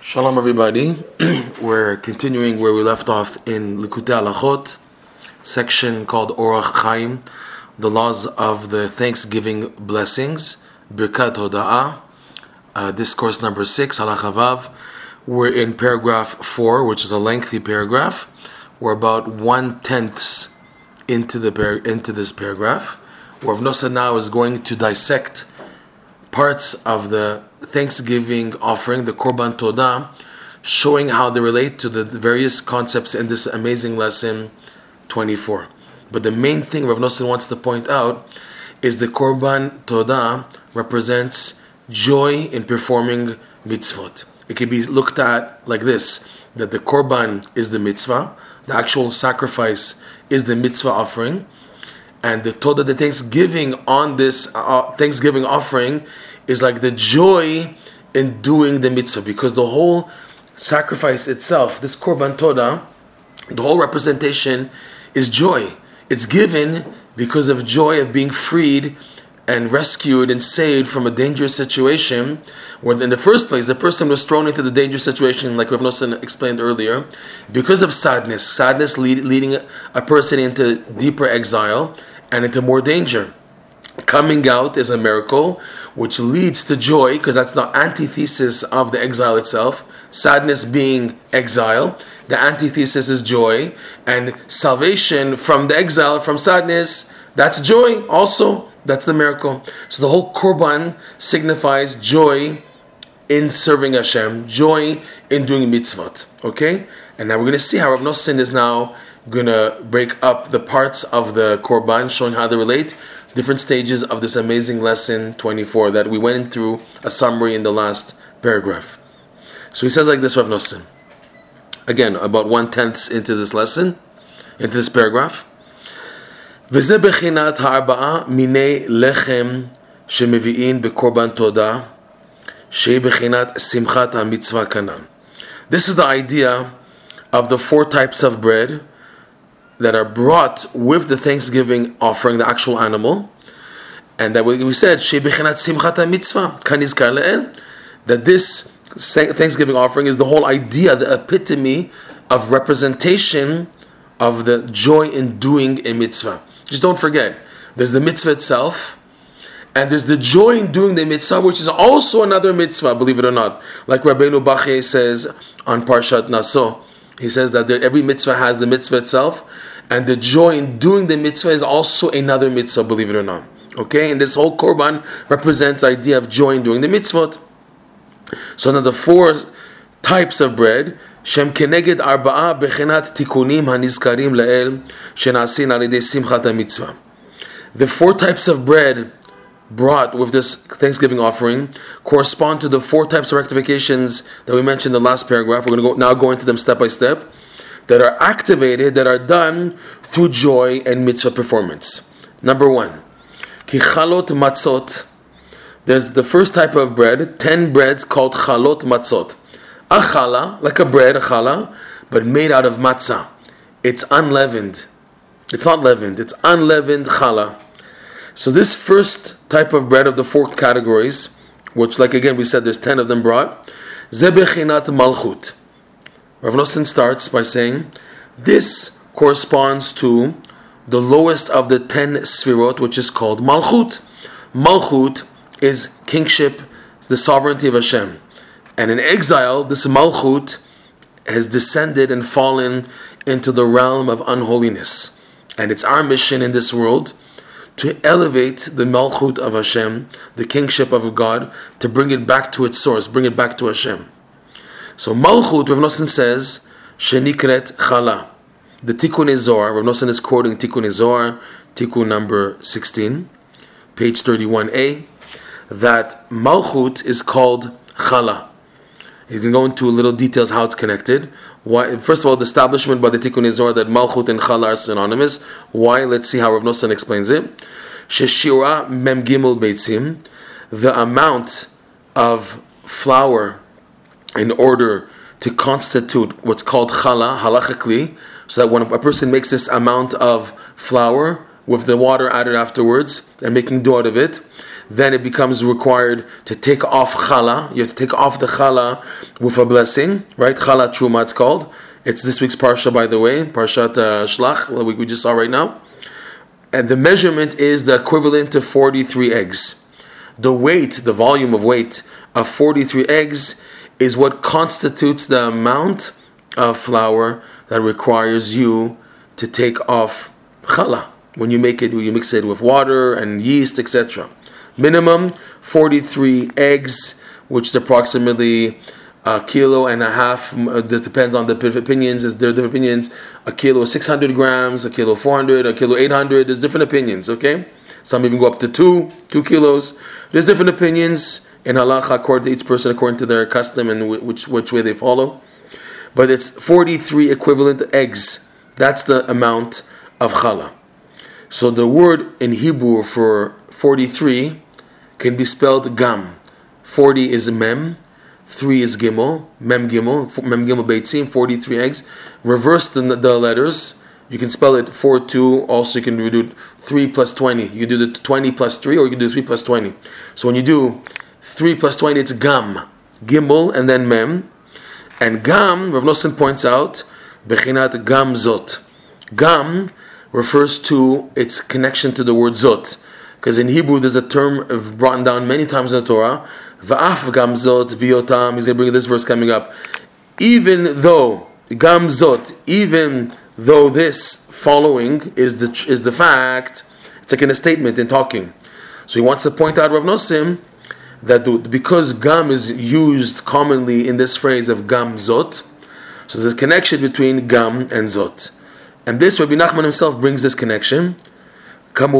Shalom, everybody. We're continuing where we left off in Likutei Halachot, section called Orach Chaim, the laws of the Thanksgiving blessings, Birkat Hoda'ah, uh, discourse number six, Halachavav. We're in paragraph four, which is a lengthy paragraph. We're about one tenths into the par- into this paragraph, Rav now is going to dissect parts of the Thanksgiving offering, the Korban Todah, showing how they relate to the various concepts in this amazing lesson 24. But the main thing Rav Nosson wants to point out is the Korban Todah represents joy in performing mitzvot. It can be looked at like this that the Korban is the mitzvah, the actual sacrifice is the mitzvah offering, and the Todah, the Thanksgiving on this uh, Thanksgiving offering is like the joy in doing the mitzvah because the whole sacrifice itself, this korban todah, the whole representation is joy. It's given because of joy of being freed and rescued and saved from a dangerous situation where in the first place the person was thrown into the dangerous situation like Rav Nosson explained earlier because of sadness sadness lead, leading a person into deeper exile and into more danger. Coming out is a miracle which leads to joy because that's the antithesis of the exile itself. Sadness being exile. The antithesis is joy. And salvation from the exile from sadness that's joy also. That's the miracle. So the whole korban signifies joy in serving Hashem joy in doing mitzvot. Okay? And now we're going to see how Rav Nosson is now gonna break up the parts of the korban, showing how they relate. Different stages of this amazing lesson 24 that we went through a summary in the last paragraph. So he says like this, Rav Nosson. Again, about one tenth into this lesson, into this paragraph. וזה בחינת הארבעה מיני לחם שמביאים בקורבן תודה, שהיא בחינת שמחת המצווה This is the idea of the four types of bread that are brought with the Thanksgiving offering, the actual animal, and that we, said simchata mitzvah that this Thanksgiving offering is the whole idea, the epitome of representation of the joy in doing a mitzvah. Just don't forget, there's the mitzvah itself, and there's the joy in doing the mitzvah, which is also another mitzvah, believe it or not. Like Rabbeinu Bachye says on Parshat Naso, he says that every mitzvah has the mitzvah itself, and the joy in doing the mitzvah is also another mitzvah, believe it or not. Okay, and this whole korban represents the idea of joy in doing the mitzvot. So now the four types of bread. The four types of bread brought with this Thanksgiving offering correspond to the four types of rectifications that we mentioned in the last paragraph. We're going to go, now go into them step by step that are activated, that are done through joy and mitzvah performance. Number one, kichalot matzot. There's the first type of bread, ten breads called chalot matzot. A challah, like a bread, a challah, but made out of matzah. It's unleavened. It's not leavened, it's unleavened challah. So this first type of bread of the four categories, which like again we said there's ten of them brought, zebechinat malchut. Rav Nosson starts by saying, this corresponds to the lowest of the ten sfirot, which is called Malchut. Malchut is kingship, the sovereignty of Hashem. And in exile, this Malchut has descended and fallen into the realm of unholiness. And it's our mission in this world to elevate the Malchut of Hashem, the kingship of God, to bring it back to its source, bring it back to Hashem. So Malchut, Rav Nosson says, Shenikret Chala. The Tikkun Zohar, Rav Nosson is quoting Tikkun Zohar, Tikkun number 16, page 31a, that Malchut is called Chala. You can go into a little details how it's connected. Why? First of all, the establishment by the Tikkun Zohar that Malchut and Chala are synonymous. Why? Let's see how Rav Nosson explains it. Sheshira mem gimel beitzim, the amount of flour in order to constitute what's called chala halachically, so that when a person makes this amount of flour with the water added afterwards and making dough out of it, then it becomes required to take off chala. You have to take off the chala with a blessing, right? Chala truma, it's called. It's this week's parsha, by the way, parshat uh, shlach, we, we just saw right now. And the measurement is the equivalent to 43 eggs. The weight, the volume of weight of 43 eggs is what constitutes the amount of flour that requires you to take off challah when you make it, you mix it with water and yeast, etc. Minimum 43 eggs, which is approximately a kilo and a half. Uh, this depends on the opinions. There are different opinions. A kilo is 600 grams, a kilo 400, a kilo 800. There's different opinions, okay? Some even go up to two, two kilos. There's different opinions in halacha according to each person, according to their custom and which, which way they follow. But it's 43 equivalent eggs. That's the amount of challah. So the word in Hebrew for 43 can be spelled gam. 40 is mem, 3 is gimel, mem gimel, mem gimel beitzim, 43 eggs. Reverse the, the letters. You can spell it 4 2. Also, you can do 3 plus 20. You do the 20 plus 3, or you can do 3 plus 20. So when you do 3 plus 20, it's gam. Gimel and then mem. And gam, Rav Nosson points out, bechinat gam zot. Gam refers to its connection to the word zot. Because in Hebrew, there's a term brought down many times in the Torah. Va'af gam zot biotam. He's going to bring this verse coming up. Even though gamzot, even though this following is the is the fact, it's like in a statement in talking. So he wants to point out Rav Nosson that because gam is used commonly in this phrase of gamzot, so there's a connection between gam and zot. And this Rabbi Nachman himself brings this connection. Take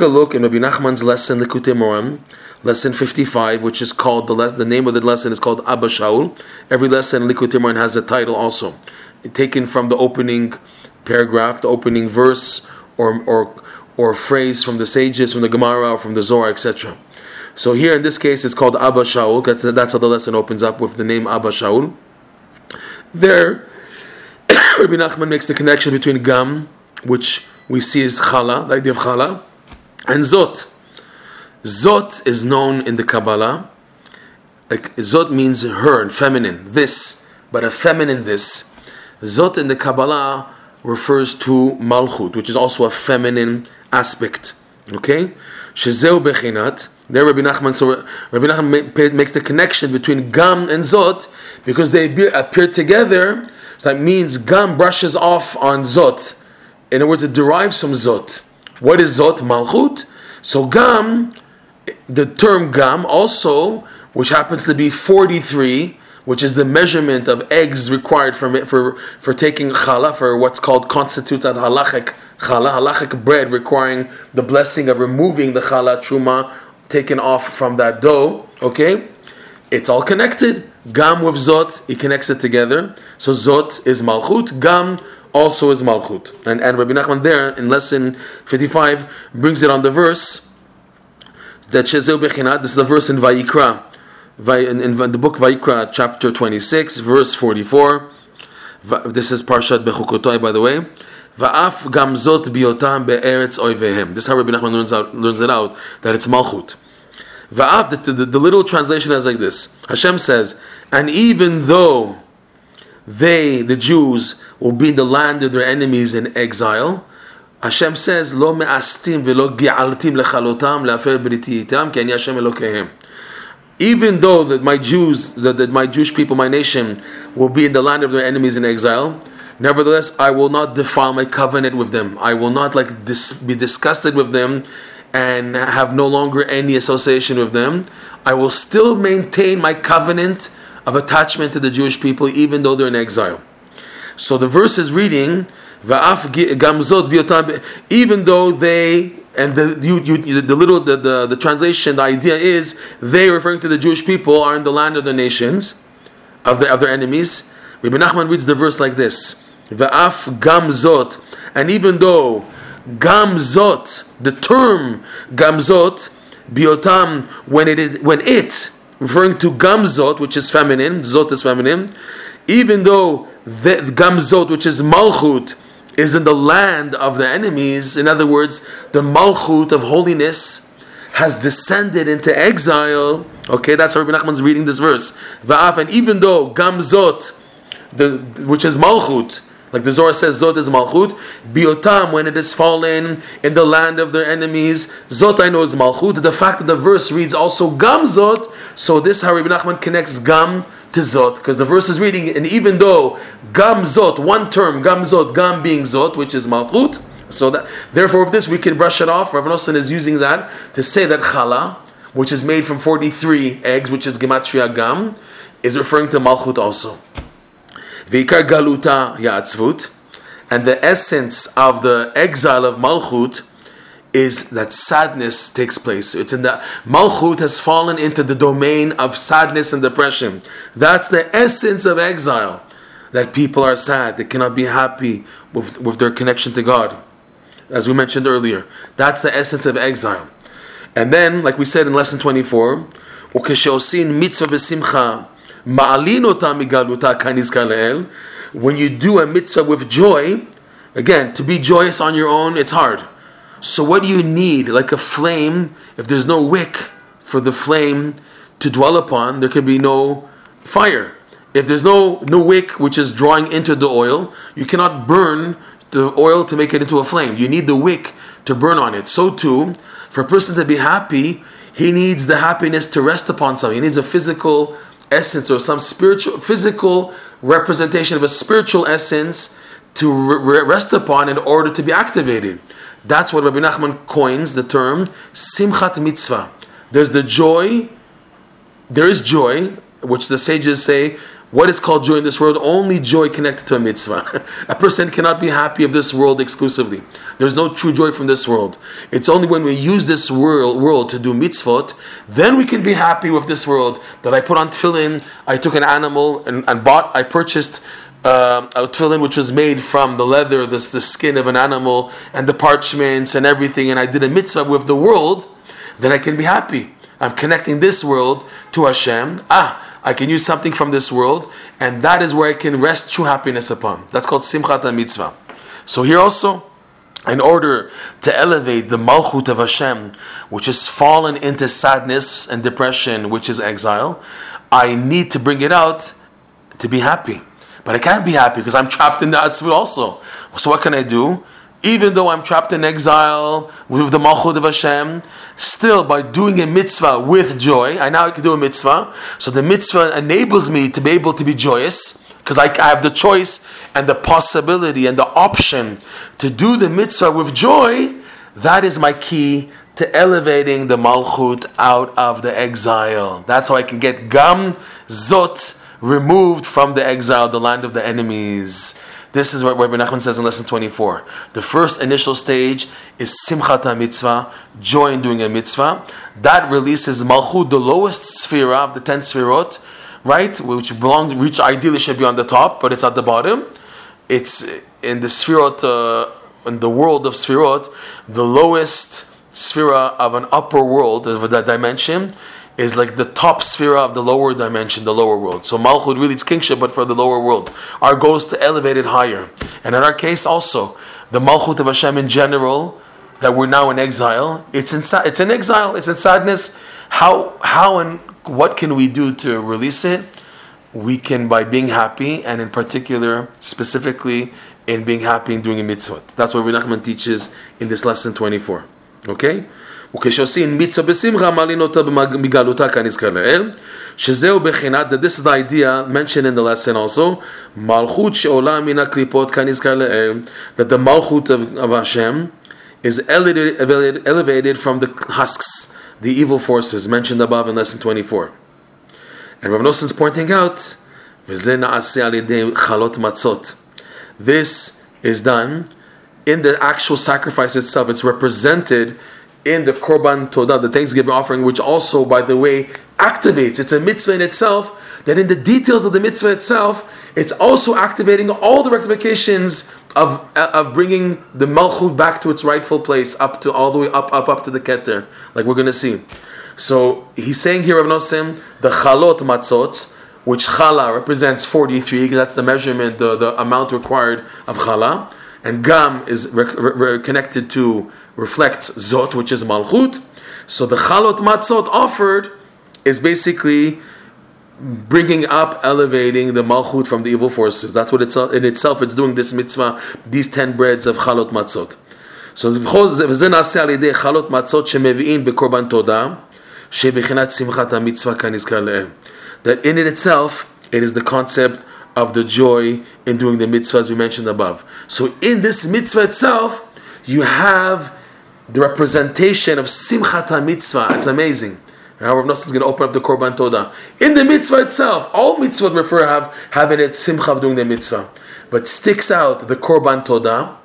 a look in Rabbi Nachman's lesson, Likutei Moharan, lesson 55, which is called, the, le- the name of the lesson is called Abba Shaul. Every lesson in Likutei Moharan has a title also. Taken from the opening paragraph, the opening verse, or, or, or phrase from the sages, from the Gemara, or from the Zohar, etc. So here in this case, it's called Abba Shaul. That's, that's how the lesson opens up with the name Abba Shaul. There, Rabbi Nachman makes the connection between gam, which we see as chala, the idea of chala, and zot. Zot is known in the Kabbalah. Like zot means her and feminine, this, but a feminine this. Zot in the Kabbalah refers to malchut, which is also a feminine aspect. Okay, shezeu bechinat. There, Rabbi Nachman, so Rabbi Nachman makes the connection between gam and zot because they appear together. That means gam brushes off on zot. In other words, it derives from zot. What is zot? Malchut. So gam, the term gam also, which happens to be forty-three, which is the measurement of eggs required for for for taking challah for what's called constitutes at halachic challah halachic bread requiring the blessing of removing the challah truma taken off from that dough, okay? It's all connected. Gam with Zot, he connects it together. So Zot is Malchut, Gam also is Malchut. And, and Rabbi Nachman there in lesson 55 brings it on the verse that Shezeu Bechinat, this is the verse in Vayikra, in, in the book Vayikra, chapter 26, verse 44. This is Parshat Bechukotai, by the way. Va'af gamzot biotam be'eretz oivehem. This is how Rabbi Nachman learns, out, learns it out, that it's malchut. The, the, the little translation is like this. Hashem says, and even though they, the Jews, will be in the land of their enemies in exile, Hashem says, ve'lo gi'altim lechalotam le'afer briti itam ki ani Hashem Elokehem. Even though that my Jews, that, that my Jewish people, my nation, will be in the land of their enemies in exile, Nevertheless, I will not defile my covenant with them. I will not like dis- be disgusted with them and have no longer any association with them. I will still maintain my covenant of attachment to the Jewish people, even though they're in exile. So the verse is reading, even though they and the you, you, the little the, the, the translation the idea is they referring to the Jewish people are in the land of the nations of the of their enemies. Rabbi Nachman reads the verse like this. Va'af gamzot, and even though gamzot, the term gamzot, biotam, when it is when it referring to gamzot, which is feminine, zot is feminine, even though the gamzot, which is malchut, is in the land of the enemies. In other words, the Malchut of holiness has descended into exile. Okay, that's how Rabbi Nachman's reading this verse. And even though Gamzot, the, which is Malchut, like the Zohar says, Zot is Malchut. Biotam, when it is fallen in the land of their enemies, Zot I know is Malchut. The fact that the verse reads also Gam Zot, so this how Rabbi Nachman connects Gam to Zot, because the verse is reading, and even though Gam Zot, one term, Gam Zot, Gam being Zot, which is Malchut, so that therefore with this we can brush it off. Rav Nosson is using that to say that Chala, which is made from 43 eggs, which is Gematria Gam, is referring to Malchut also. Vikar galuta ya'atzvut, and the essence of the exile of malchut is that sadness takes place. It's in the malchut has fallen into the domain of sadness and depression. That's the essence of exile. That people are sad, they cannot be happy with, with their connection to God. As we mentioned earlier, that's the essence of exile. And then, like we said in lesson 24, mitzvah besimcha when you do a mitzvah with joy, again, to be joyous on your own, it's hard. So what do you need? Like a flame, if there's no wick for the flame to dwell upon, there can be no fire. If there's no, no wick which is drawing into the oil, you cannot burn the oil to make it into a flame. You need the wick to burn on it. So too, for a person to be happy, he needs the happiness to rest upon something. He needs a physical essence or some spiritual, physical representation of a spiritual essence to re- rest upon in order to be activated. That's what Rabbi Nachman coins the term simchat mitzvah. There's the joy, there is joy, which the sages say what is called joy in this world? Only joy connected to a mitzvah. a person cannot be happy of this world exclusively. There's no true joy from this world. It's only when we use this world, world to do mitzvot, then we can be happy with this world. That I put on tefillin, I took an animal and, and bought, I purchased uh, a tefillin which was made from the leather, the, the skin of an animal, and the parchments and everything, and I did a mitzvah with the world, then I can be happy. I'm connecting this world to Hashem. Ah, I can use something from this world, and that is where I can rest true happiness upon. That's called Simchat Mitzvah. So here also, in order to elevate the Malchut of Hashem, which has fallen into sadness and depression, which is exile, I need to bring it out to be happy. But I can't be happy because I'm trapped in the Atzvut also. So what can I do? Even though I'm trapped in exile with the Malchut of Hashem, still by doing a mitzvah with joy, I now can do a mitzvah. So the mitzvah enables me to be able to be joyous because I, I have the choice and the possibility and the option to do the mitzvah with joy. That is my key to elevating the Malchut out of the exile. That's how I can get Gam Zot removed from the exile, the land of the enemies. This is what Rabbi Nachman says in lesson 24. The first initial stage is Simchat mitzvah, joy in doing a mitzvah. That releases Malchut, the lowest sphere of the 10 sphirot, right? Which which ideally should be on the top, but it's at the bottom. It's in the sphirot, uh, in the world of sphirot, the lowest sphere of an upper world, of that dimension, is like the top sphere of the lower dimension, the lower world. So Malchut really it's kingship, but for the lower world. Our goal is to elevate it higher. And in our case also, the Malchut of Hashem in general, that we're now in exile, it's in, it's in exile, it's in sadness. How, how and what can we do to release it? We can by being happy, and in particular, specifically, in being happy and doing a mitzvah. That's what Nachman teaches in this lesson 24. Okay? וכשעושים מיצה בשמחה מעלין אותה מגלותה כנזכר לעיל שזהו בחינת, this is the idea mentioned in the lesson also, מלכות שעולה מן הקליפות כנזכר לעיל, that the מלכות of, of Hashem is elevated, elevated from the husks, the evil forces mentioned above in lesson 24. And Rav Nosson's pointing out, וזה נעשה על ידי חלות מצות. This is done in the actual sacrifice itself. It's represented in the Korban Todah, the Thanksgiving offering, which also, by the way, activates. It's a mitzvah in itself, that in the details of the mitzvah itself, it's also activating all the rectifications of, uh, of bringing the Malchut back to its rightful place, up to all the way up, up, up to the Keter, like we're going to see. So he's saying here, Rav Nosson, the Chalot Matzot, which Chala represents 43, that's the measurement, the, the amount required of Chala. and Gam is re- re- connected to reflects Zot, which is Malchut. So the Chalot Matzot offered is basically bringing up, elevating the Malchut from the evil forces. That's what it's in itself. It's doing this mitzvah, these ten breads of Chalot Matzot. So וזה נעשה על ידי חלות מצות שמביאים בקורבן תודה, שבחינת שמחת המצווה כנזכר לעיל. That in it itself, it is the concept of the joy in doing the mitzvahs we mentioned above. So in this mitzvah itself, you have the representation of Simchat HaMitzvah. It's amazing. Rav Nosson is going to open up the Korban Todah. In the mitzvah itself, all mitzvahs refer have, in it Simcha of doing the mitzvah. But sticks out the Korban Todah,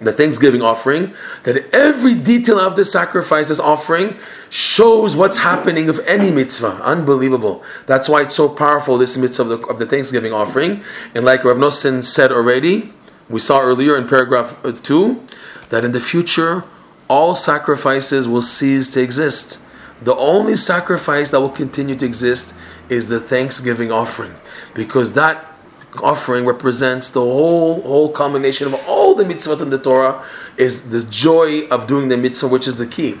the Thanksgiving offering, that every detail of the sacrifice, this offering, shows what's happening of any mitzvah. Unbelievable. That's why it's so powerful, this mitzvah of the, of the Thanksgiving offering. And like Rav Nosson said already, we saw earlier in paragraph uh, 2, that in the future, all sacrifices will cease to exist. The only sacrifice that will continue to exist is the Thanksgiving offering. Because that offering represents the whole whole combination of all the mitzvot in the Torah is the joy of doing the mitzvah, which is the key.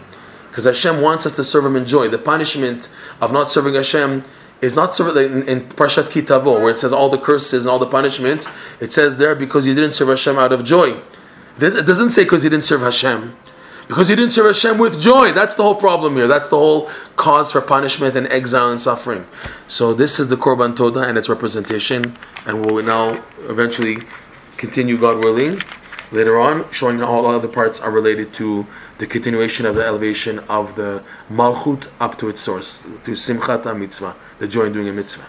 Because Hashem wants us to serve Him in joy. The punishment of not serving Hashem is not served in, in Parshat Ki Tavo, where it says all the curses and all the punishments. It says there because you didn't serve Hashem out of joy. It doesn't say because you didn't serve Hashem. Because you didn't serve Hashem with joy. That's the whole problem here. That's the whole cause for punishment and exile and suffering. So this is the Korban Todah and its representation. And we'll now eventually continue, God willing, later on, showing how all other parts are related to the continuation of the elevation of the Malchut up to its source, to Simchat Mitzvah, the joy in doing a mitzvah.